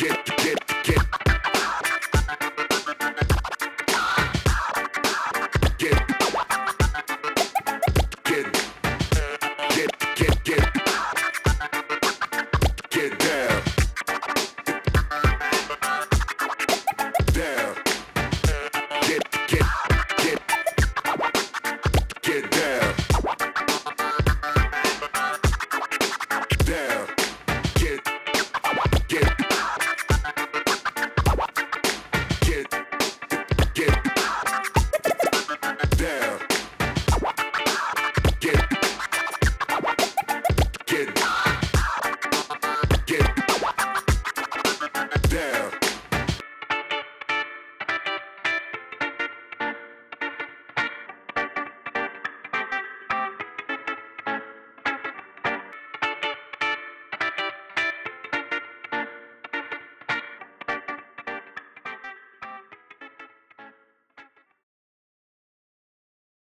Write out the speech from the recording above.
get, get,